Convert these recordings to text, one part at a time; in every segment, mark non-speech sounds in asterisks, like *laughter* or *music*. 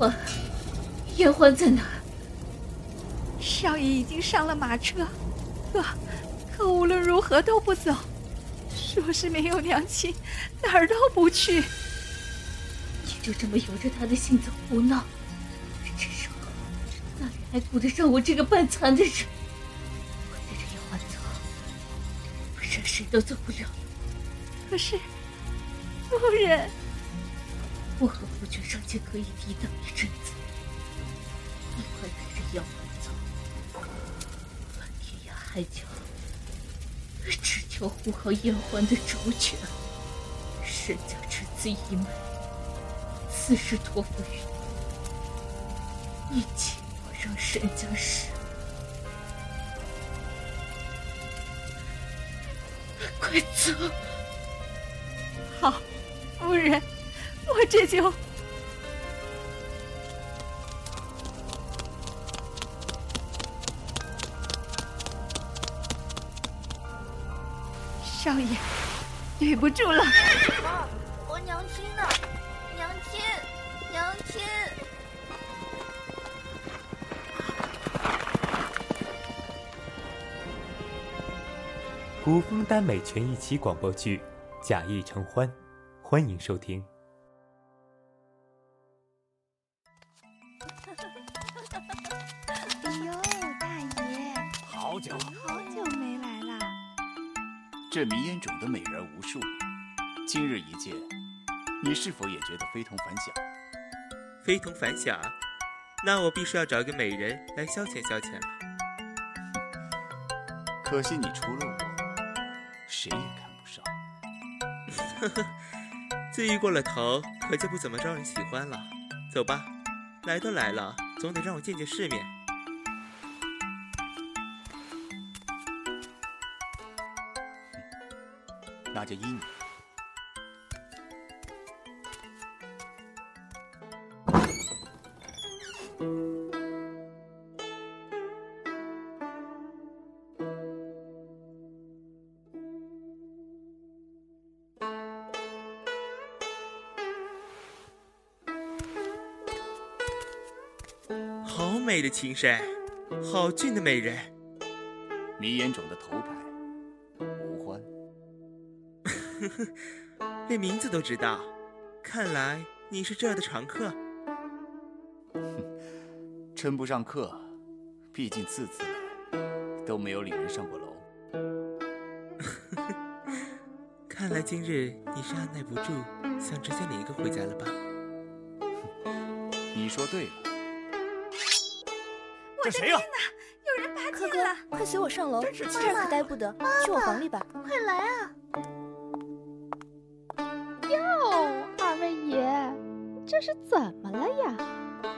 延欢，延欢在哪？少爷已经上了马车，可可无论如何都不走，说是没有娘亲，哪儿都不去。你就这么由着他的性子胡闹？这时候哪里还顾得上我这个半残的人？我带着延欢走，不然谁都走不了。可是，夫人。且可以抵挡一阵子，你快带着杨欢走，翻天涯海角，只求护好燕欢的周全。沈家只此一枚，此事托付于你，你切莫让沈家失望快走！好，夫人。我这就，少爷，对不住了。妈，我娘亲呢？娘亲，娘亲。古风耽美全一期广播剧《假意成欢》，欢迎收听。是否也觉得非同凡响？非同凡响？那我必须要找一个美人来消遣消遣了。可惜你除了我，谁也看不上。呵呵，自愈过了头，可就不怎么招人喜欢了。走吧，来都来了，总得让我见见世面。那就依你。的琴声，好俊的美人，迷眼种的头牌。呵呵，*laughs* 连名字都知道，看来你是这儿的常客。哼，*laughs* 称不上客，毕竟次次来都没有领人上过楼。呵呵，看来今日你是按耐不住，想直接领一个回家了吧？*laughs* 你说对了。这谁呀？有人拔剑了！哥哥，快随我上楼，这儿可待不得，去我房里吧。快来啊！哟，二位爷这是怎么了呀？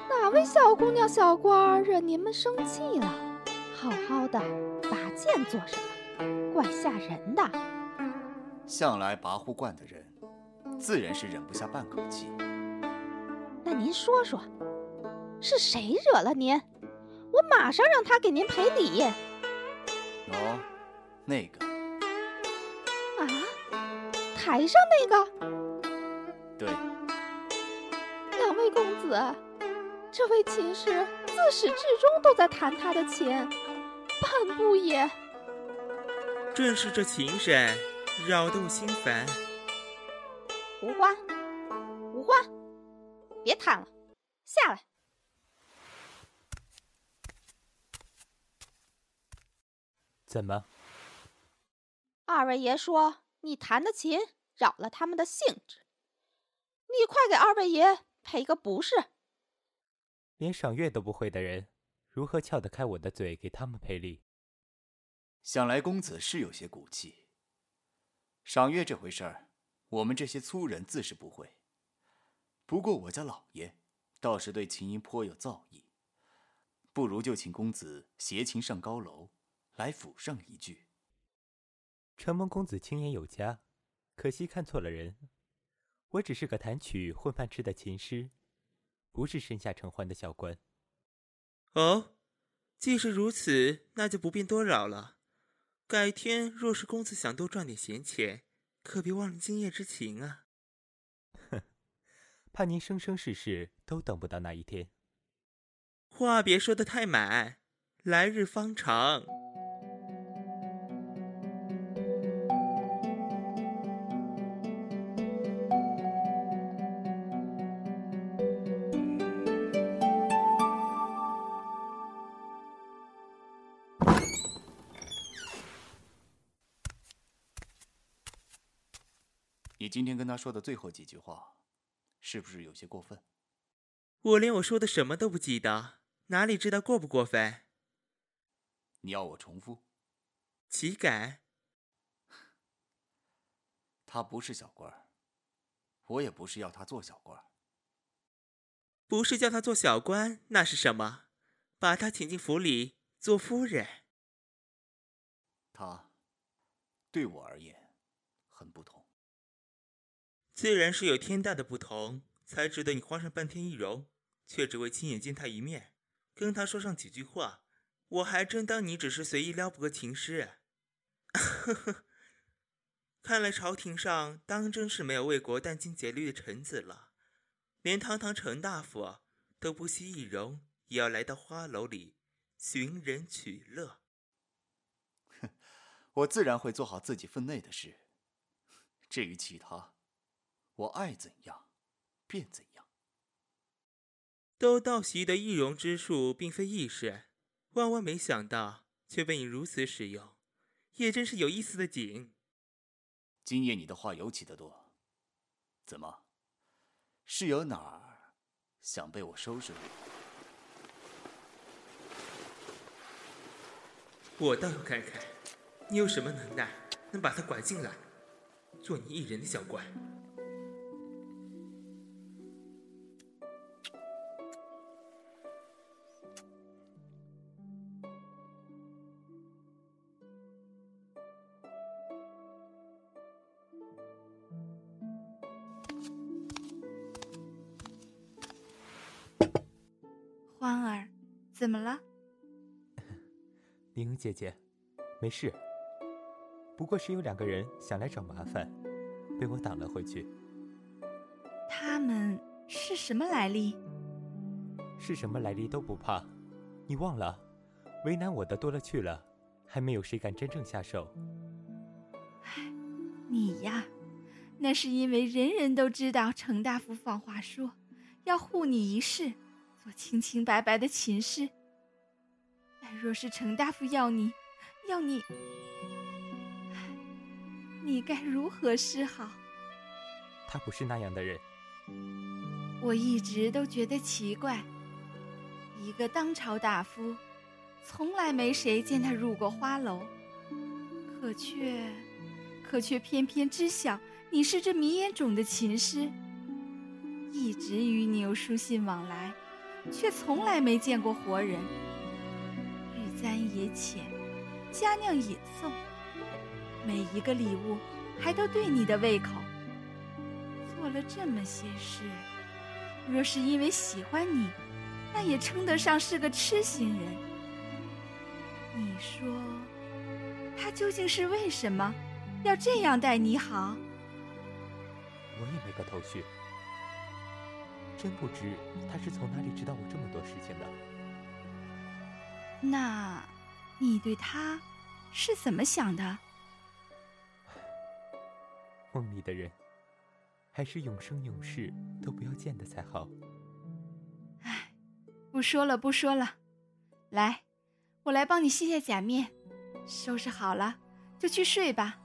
哪位小姑娘、小官惹您们生气了？好好的拔剑做什么？怪吓人的。向来跋扈惯的人，自然是忍不下半口气。那您说说，是谁惹了您？我马上让他给您赔礼。哦，那个。啊，台上那个。对。两位公子，这位琴师自始至终都在弹他的琴，半步也？正是这琴声扰得我心烦。无欢，无欢，别弹了，下来。怎么？二位爷说你弹的琴扰了他们的兴致，你快给二位爷。赔个不是，连赏月都不会的人，如何撬得开我的嘴给他们赔礼？想来公子是有些骨气。赏月这回事儿，我们这些粗人自是不会。不过我家老爷倒是对琴音颇有造诣，不如就请公子携琴上高楼，来抚上一句。承蒙公子青言有加，可惜看错了人。我只是个弹曲混饭吃的琴师，不是身下承欢的小官。哦，既是如此，那就不便多扰了。改天若是公子想多赚点闲钱，可别忘了今夜之情啊！哼，怕您生生世世都等不到那一天。话别说的太满，来日方长。今天跟他说的最后几句话，是不是有些过分？我连我说的什么都不记得，哪里知道过不过分？你要我重复？岂敢！*laughs* 他不是小官儿，我也不是要他做小官儿。不是叫他做小官，那是什么？把他请进府里做夫人。他对我而言。自然是有天大的不同，才值得你花上半天易容，却只为亲眼见他一面，跟他说上几句话。我还真当你只是随意撩拨个情诗。呵呵，看来朝廷上当真是没有为国殚精竭虑的臣子了，连堂堂程大夫都不惜易容，也要来到花楼里寻人取乐。哼，我自然会做好自己分内的事。至于其他，我爱怎样，便怎样。都道习得易容之术，并非易事，万万没想到却被你如此使用，也真是有意思的紧。今夜你的话尤其的多，怎么？是有哪儿想被我收拾？我倒要看看，你有什么能耐，能把他拐进来，做你一人的小官。姐姐，没事。不过是有两个人想来找麻烦，被我挡了回去。他们是什么来历？是什么来历都不怕。你忘了，为难我的多了去了，还没有谁敢真正下手。唉，你呀，那是因为人人都知道程大夫放话说要护你一世，做清清白白的秦氏。但若是程大夫要你，要你，你该如何是好？他不是那样的人。我一直都觉得奇怪，一个当朝大夫，从来没谁见他入过花楼，可却，可却偏偏知晓你是这迷烟种的琴师，一直与你有书信往来，却从来没见过活人。玉簪也浅，佳酿也送，每一个礼物还都对你的胃口。做了这么些事，若是因为喜欢你，那也称得上是个痴心人。你说，他究竟是为什么要这样待你好？我也没个头绪，真不知他是从哪里知道我这么多事情的。那，你对他是怎么想的？梦里的人。还是永生永世都不要见的才好。唉，不说了，不说了。来，我来帮你卸下假面，收拾好了就去睡吧。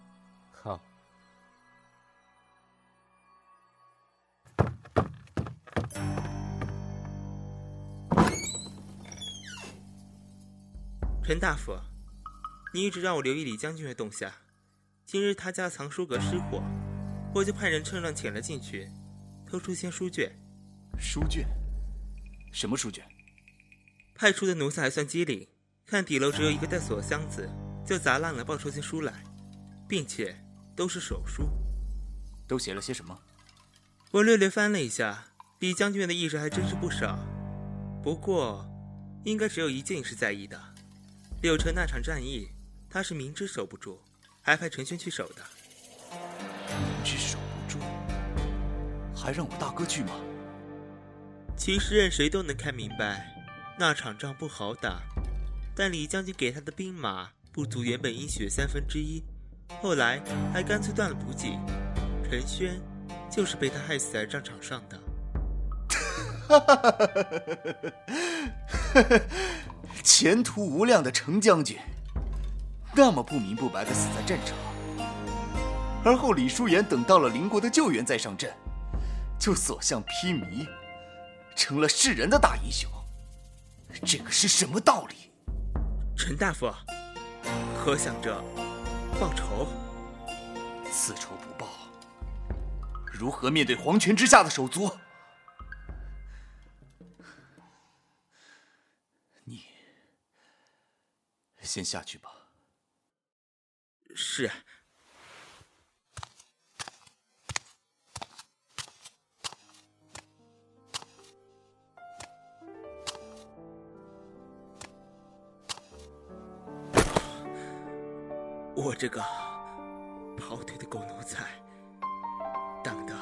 陈大夫，你一直让我留意李将军的动向，今日他家藏书阁失火。我就派人趁乱潜了进去，偷出些书卷。书卷？什么书卷？派出的奴才还算机灵，看底楼只有一个带锁的箱子，就砸烂了，抱出些书来，并且都是手书。都写了些什么？我略略翻了一下，李将军的意识还真是不少。不过，应该只有一件是在意的：柳城那场战役，他是明知守不住，还派陈轩去守的。明知守不住还让我大哥去吗？其实任谁都能看明白，那场仗不好打，但李将军给他的兵马不足原本应许的三分之一，后来还干脆断了补给。陈轩就是被他害死在战场上的。哈哈哈哈哈！前途无量的程将军，那么不明不白的死在战场，而后李叔言等到了邻国的救援再上阵，就所向披靡，成了世人的大英雄。这个是什么道理？陈大夫，可想着报仇？此仇不报，如何面对黄泉之下的手足？先下去吧。是。我这个跑腿的狗奴才，当的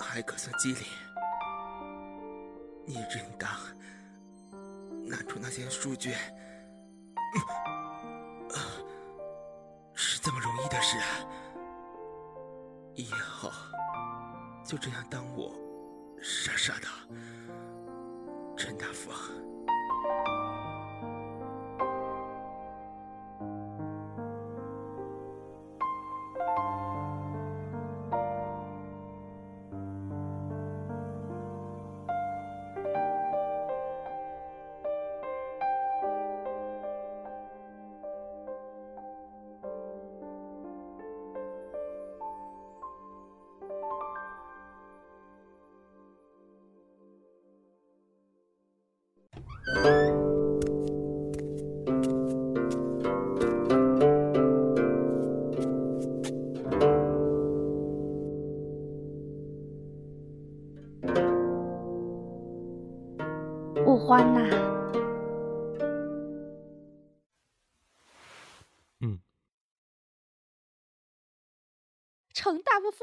还可算机灵。你真当拿出那些书卷？是这么容易的事啊！以后就这样当我傻傻的，陈大夫。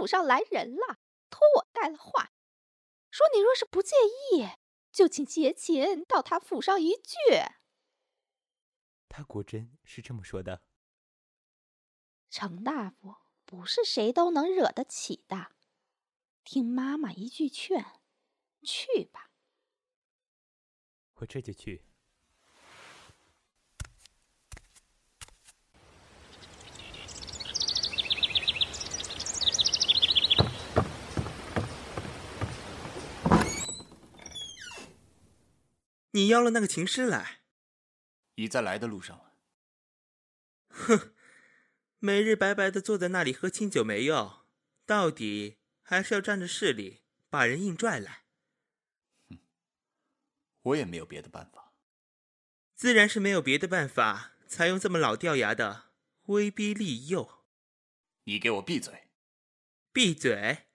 上来人了，托我带了话，说你若是不介意，就请节琴到他府上一聚。他果真是这么说的。程大夫不是谁都能惹得起的，听妈妈一句劝，去吧。我这就去。你邀了那个琴师来？已在来的路上了。哼，每日白白的坐在那里喝清酒没用，到底还是要仗着势力把人硬拽来。哼我也没有别的办法，自然是没有别的办法，才用这么老掉牙的威逼利诱。你给我闭嘴！闭嘴！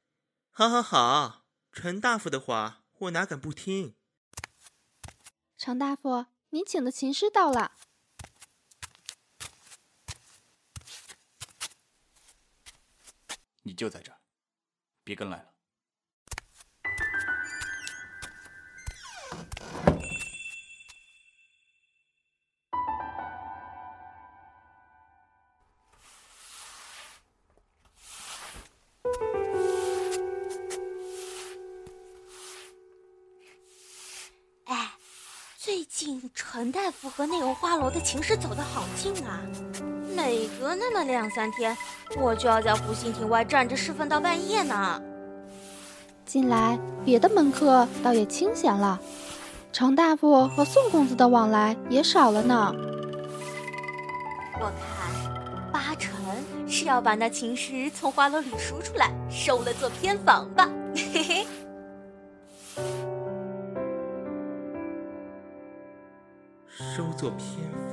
好好好，陈大夫的话我哪敢不听？程大夫，您请的琴师到了。你就在这儿，别跟来了。大夫和那个花楼的情师走得好近啊，每隔那么两三天，我就要在湖心亭外站着侍奉到半夜呢。近来别的门客倒也清闲了，程大夫和宋公子的往来也少了呢。我看八成是要把那情师从花楼里赎出来，收了做偏房吧。收作偏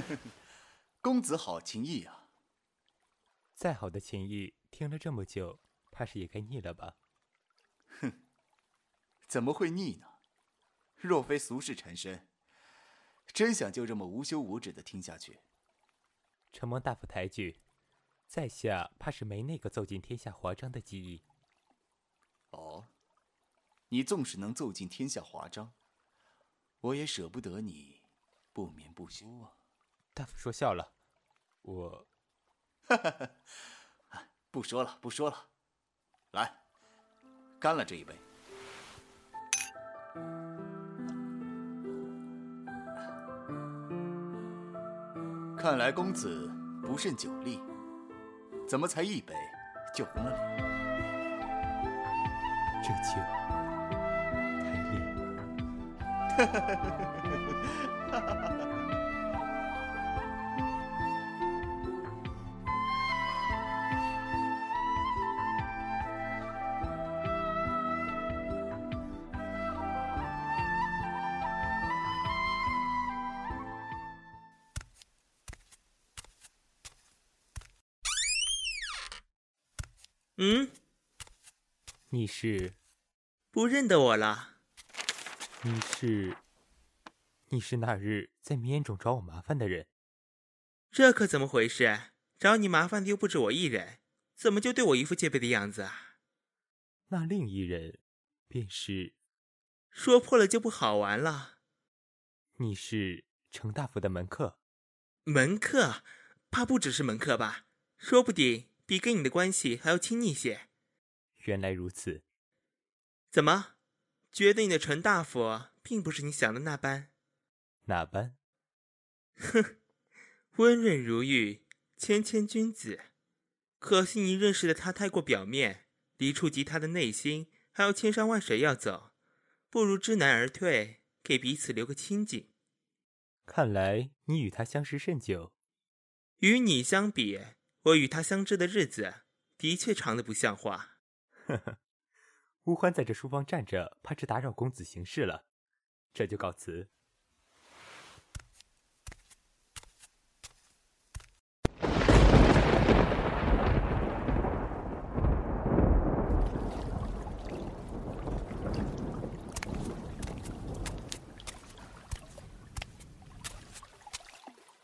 *laughs* 公子好情谊啊！再好的情谊，听了这么久，怕是也该腻了吧？哼，怎么会腻呢？若非俗世缠身，真想就这么无休无止的听下去。承蒙大夫抬举，在下怕是没那个奏尽天下华章的技艺。哦，你纵使能奏尽天下华章，我也舍不得你不眠不休啊。大夫说笑了，我，哈哈哈，不说了，不说了，来，干了这一杯。看来公子不胜酒力，怎么才一杯就红了脸？这酒太烈。嗯，*laughs* 你是不认得我了？你是你是那日在迷烟冢找我麻烦的人？这可怎么回事？找你麻烦的又不止我一人，怎么就对我一副戒备的样子啊？那另一人便是……说破了就不好玩了。你是程大夫的门客？门客？怕不只是门客吧？说不定……比跟你的关系还要亲密些。原来如此。怎么，觉得你的陈大夫并不是你想的那般？哪般？哼，温润如玉，谦谦君子。可惜你认识的他太过表面，离触及他的内心还有千山万水要走，不如知难而退，给彼此留个清静。看来你与他相识甚久。与你相比。我与他相知的日子，的确长得不像话。呵呵，吴欢在这书房站着，怕是打扰公子行事了，这就告辞。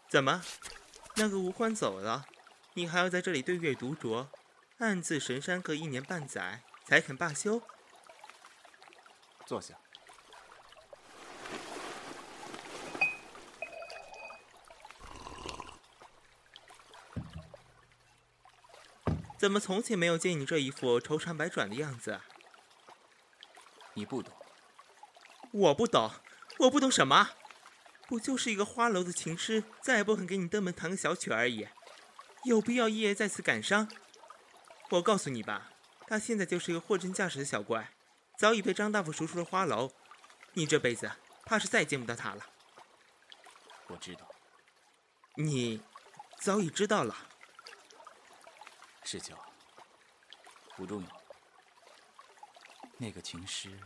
怎么，那个吴欢走了？你还要在这里对月独酌，暗自神山个一年半载，才肯罢休？坐下。怎么从前没有见你这一副愁肠百转的样子？你不懂。我不懂，我不懂什么？不就是一个花楼的琴师，再也不肯给你登门弹个小曲而已。有必要一夜在此感伤？我告诉你吧，他现在就是一个货真价实的小怪，早已被张大夫赎出了花楼。你这辈子怕是再也见不到他了。我知道。你早已知道了。师九，不重要。那个情诗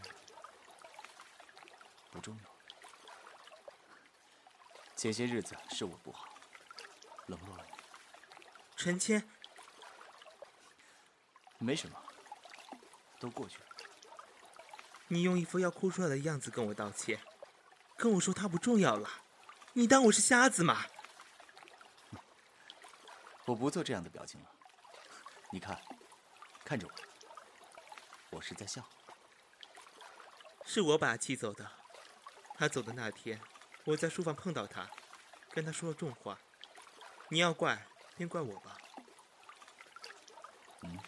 不重要。前些日子是我不好，冷落了你。陈谦，没什么，都过去了。你用一副要哭出来的样子跟我道歉，跟我说他不重要了，你当我是瞎子吗？我不做这样的表情了。你看，看着我，我是在笑。是我把他气走的。他走的那天，我在书房碰到他，跟他说了重话。你要怪。便怪我吧。嗯，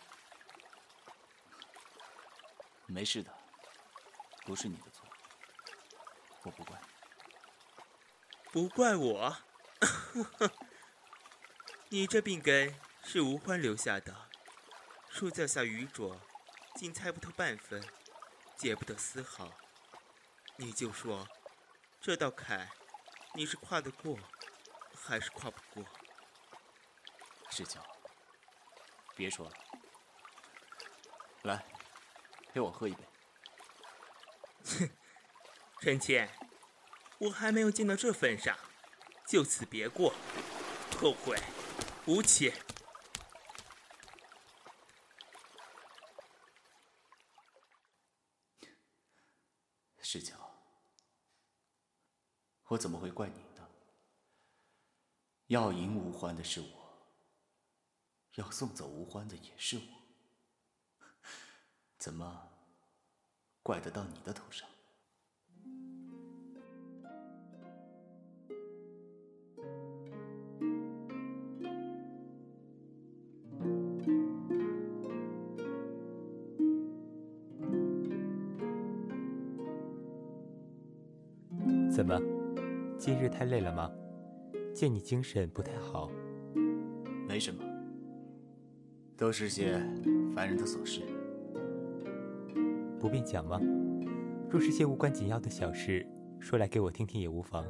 没事的，不是你的错，我不怪你。不怪我？*laughs* 你这病根是吴欢留下的，树脚下愚拙，竟猜不透半分，解不得丝毫。你就说，这道坎，你是跨得过，还是跨不过？师兄，别说了，来，陪我喝一杯。哼，陈谦，我还没有见到这份上，就此别过，后悔无期。世乔，我怎么会怪你呢？要赢吴欢的是我，要送走吴欢的也是我，怎么怪得到你的头上？怎么，今日太累了吗？见你精神不太好。没什么，都是些烦人的琐事。不便讲吗？若是些无关紧要的小事，说来给我听听也无妨。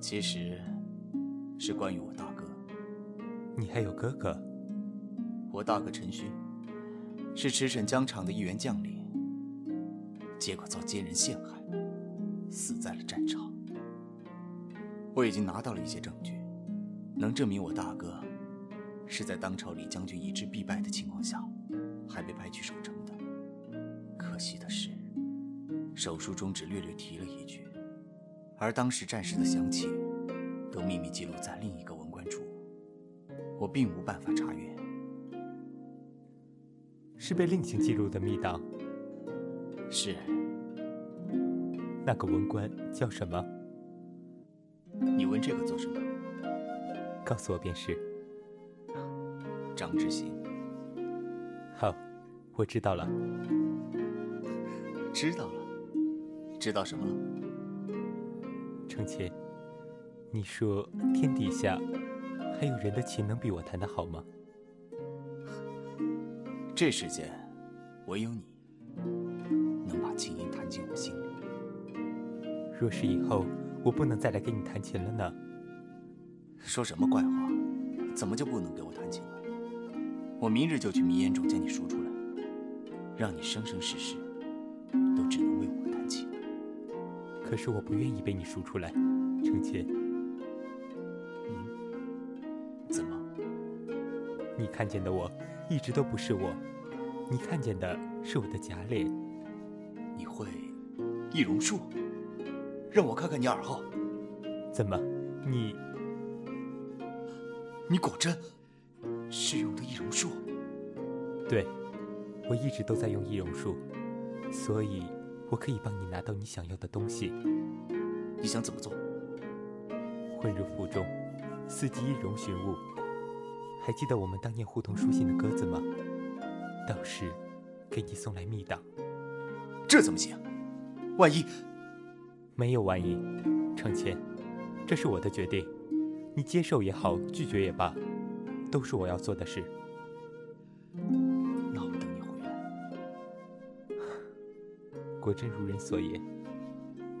其实，是关于我大哥。你还有哥哥？我大哥陈勋，是驰骋疆场的一员将领，结果遭奸人陷害。死在了战场。我已经拿到了一些证据，能证明我大哥是在当朝李将军已知必败的情况下，还被派去守城的。可惜的是，手术中只略略提了一句，而当时战事的详情都秘密记录在另一个文官处，我并无办法查阅。是被另行记录的密档。是。那个文官叫什么？你问这个做什么？告诉我便是。张之行。好，我知道了。知道了？知道什么了？程谦，你说天底下还有人的琴能比我弹得好吗？这世间唯有你能把琴音弹进我心里。若是以后我不能再来给你弹琴了呢？说什么怪话？怎么就不能给我弹琴了？我明日就去迷烟冢将你赎出来，让你生生世世都只能为我弹琴。可是我不愿意被你赎出来，程谦。嗯？怎么？你看见的我一直都不是我，你看见的是我的假脸。你会易容术？让我看看你耳后，怎么？你，你果真是用的易容术？对，我一直都在用易容术，所以我可以帮你拿到你想要的东西。你想怎么做？混入腹中，伺机易容寻物。还记得我们当年互通书信的鸽子吗？到时给你送来密档。这怎么行？万一……没有万一，程千，这是我的决定，你接受也好，拒绝也罢，都是我要做的事。那我等你回来。*laughs* 果真如人所言，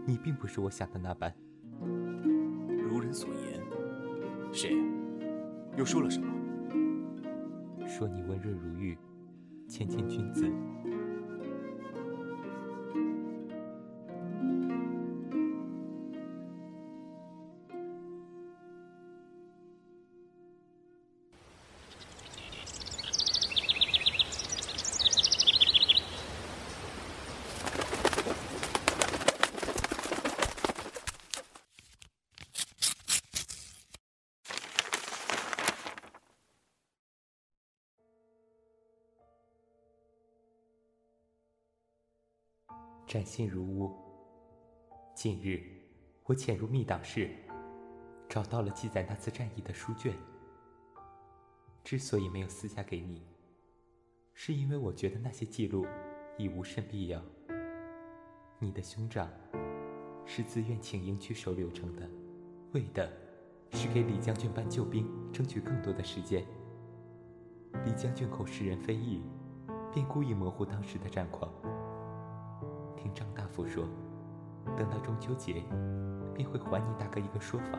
你并不是我想的那般。如人所言，谁？又说了什么？说你温润如玉，谦谦君子。崭新如屋。近日，我潜入密档室，找到了记载那次战役的书卷。之所以没有私下给你，是因为我觉得那些记录已无甚必要。你的兄长是自愿请缨去守柳城的，为的是给李将军搬救兵争取更多的时间。李将军口是人非议，便故意模糊当时的战况。听张大夫说，等到中秋节，便会还你大哥一个说法，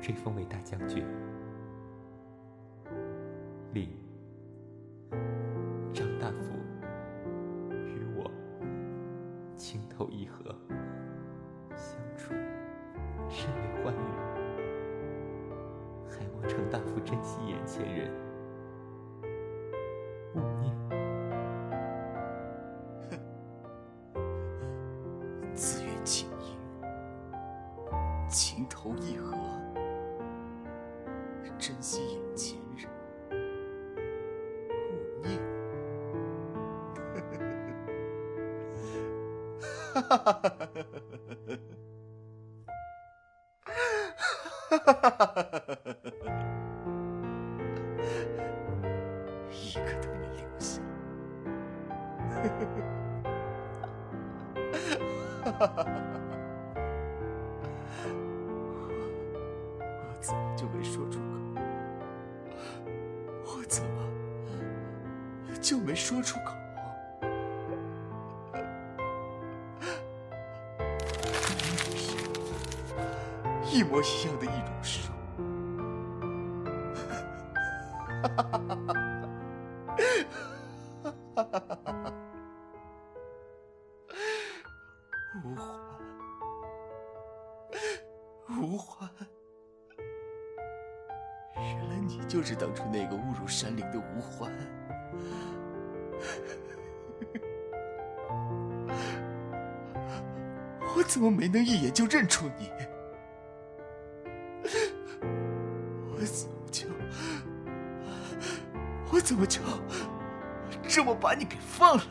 追封为大将军。李，情投意合，珍惜眼前人，勿念。哈哈哈哈哈 *laughs* 我怎么没能一眼就认出你？我怎么就……我怎么就这么把你给放了？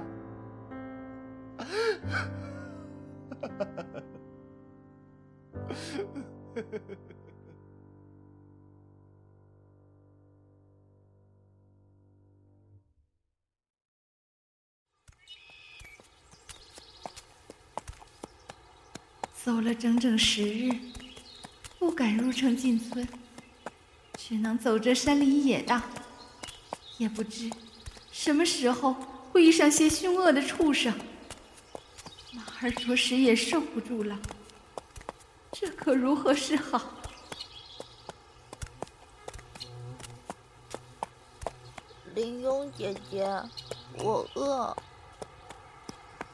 *laughs* 了整整十日，不敢入城进村，只能走着山林野道。也不知什么时候会遇上些凶恶的畜生，马儿着实也受不住了。这可如何是好？林庸姐姐，我饿。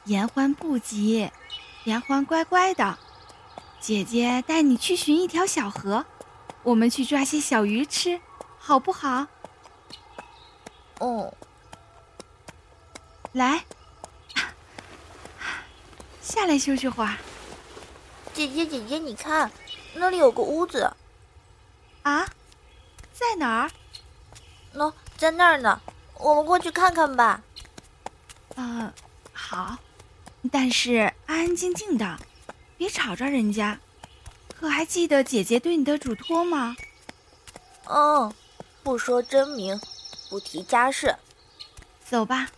言欢不急，言欢乖乖的。姐姐带你去寻一条小河，我们去抓些小鱼吃，好不好？哦。来，下来休息会儿。姐姐，姐姐，你看，那里有个屋子。啊，在哪儿？喏，在那儿呢。我们过去看看吧。嗯，好。但是安安静静的，别吵着人家。可还记得姐姐对你的嘱托吗？嗯，不说真名，不提家事。走吧。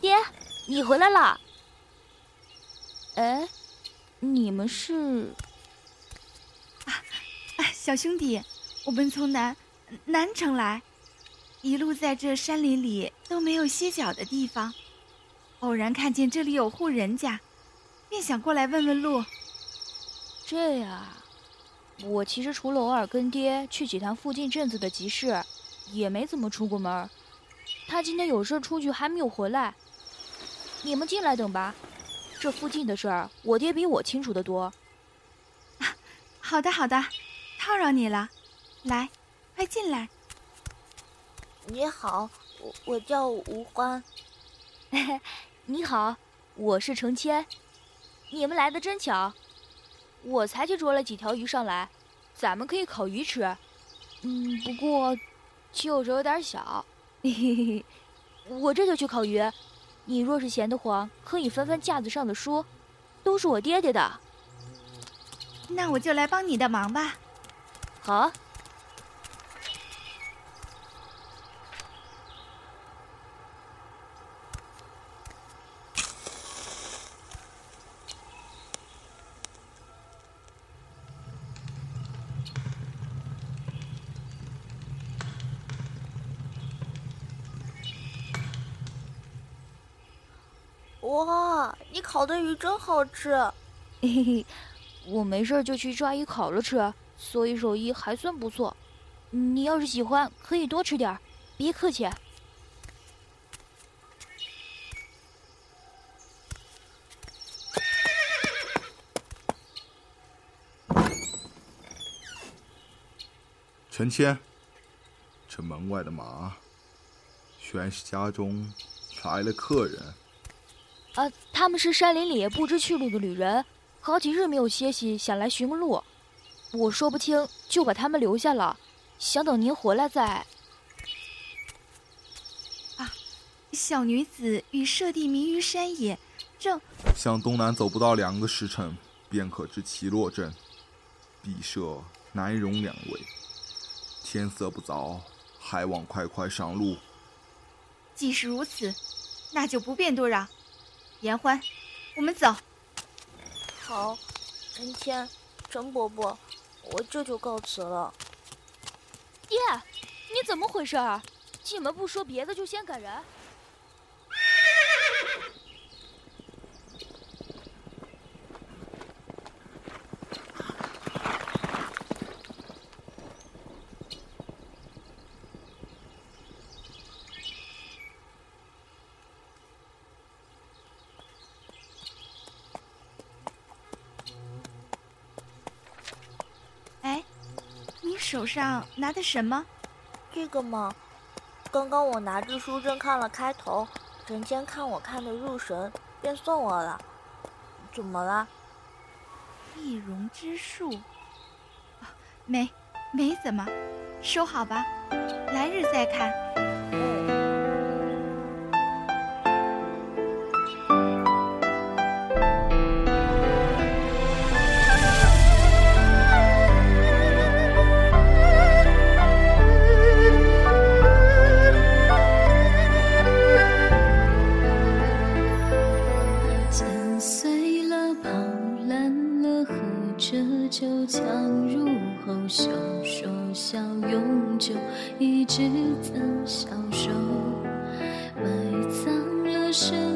爹，你回来了。哎。你们是？小兄弟，我们从南南城来，一路在这山林里都没有歇脚的地方，偶然看见这里有户人家，便想过来问问路。这样，我其实除了偶尔跟爹去几趟附近镇子的集市，也没怎么出过门。他今天有事出去，还没有回来。你们进来等吧。这附近的事儿，我爹比我清楚的多。好的，好的，叨扰你了。来，快进来。你好，我我叫吴欢。*laughs* 你好，我是程谦。你们来的真巧，我才去捉了几条鱼上来，咱们可以烤鱼吃。嗯，不过就是有点小。嘿嘿嘿，我这就去烤鱼。你若是闲得慌，可以翻翻架子上的书，都是我爹爹的。那我就来帮你的忙吧。好。哇，你烤的鱼真好吃！嘿嘿，我没事就去抓鱼烤了吃，所以手艺还算不错。你要是喜欢，可以多吃点儿，别客气。陈谦，这门外的马，全是家中来了客人。呃，他们是山林里不知去路的旅人，好几日没有歇息，想来寻个路。我说不清，就把他们留下了，想等您回来再。啊，小女子与舍弟迷于山野，正向东南走不到两个时辰，便可至齐洛镇，必设难容两位。天色不早，还望快快上路。既是如此，那就不便多扰。言欢，我们走。好，陈谦，陈伯伯，我这就告辞了。爹，你怎么回事儿？进门不说别的，就先赶人？手上拿的什么？这个吗？刚刚我拿着书正看了开头，陈谦看我看的入神，便送我了。怎么了？易容之术？没，没怎么。收好吧，来日再看。秋强入喉，笑说笑永久，一直怎消瘦，埋葬了身。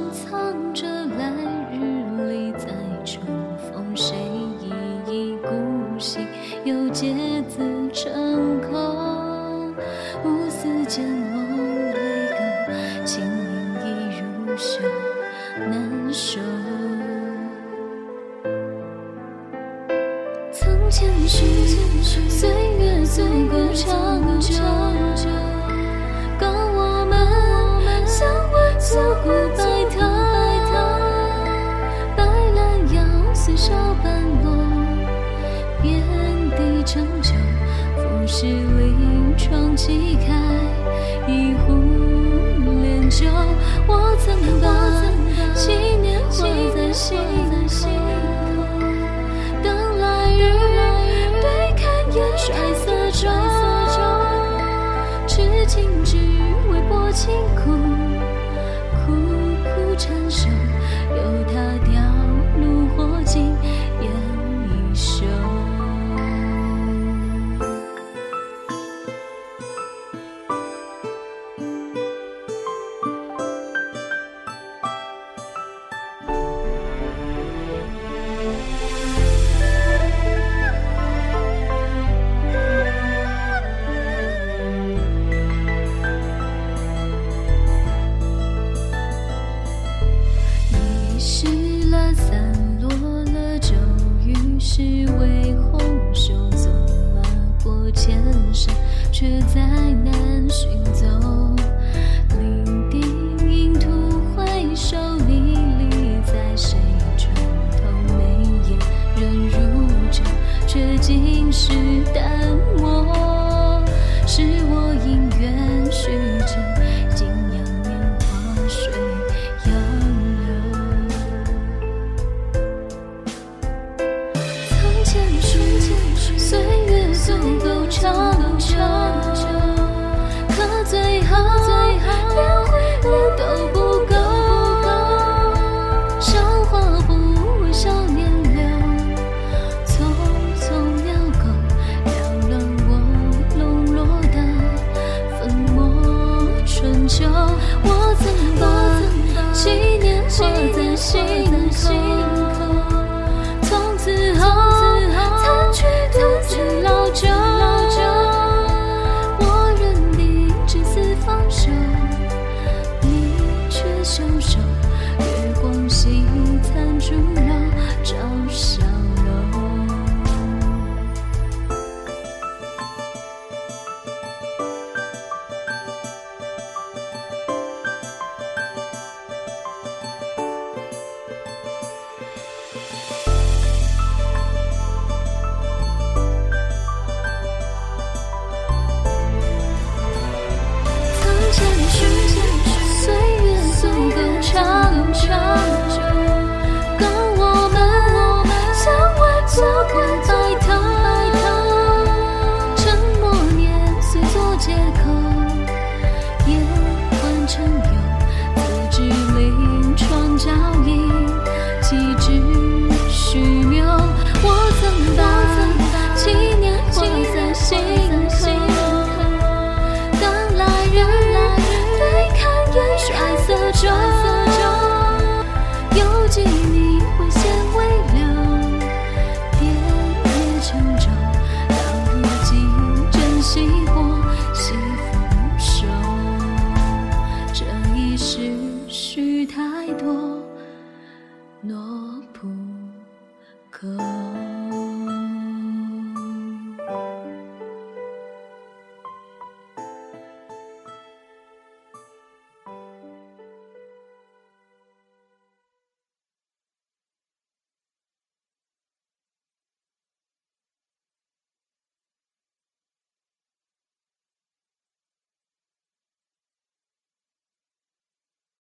成熟。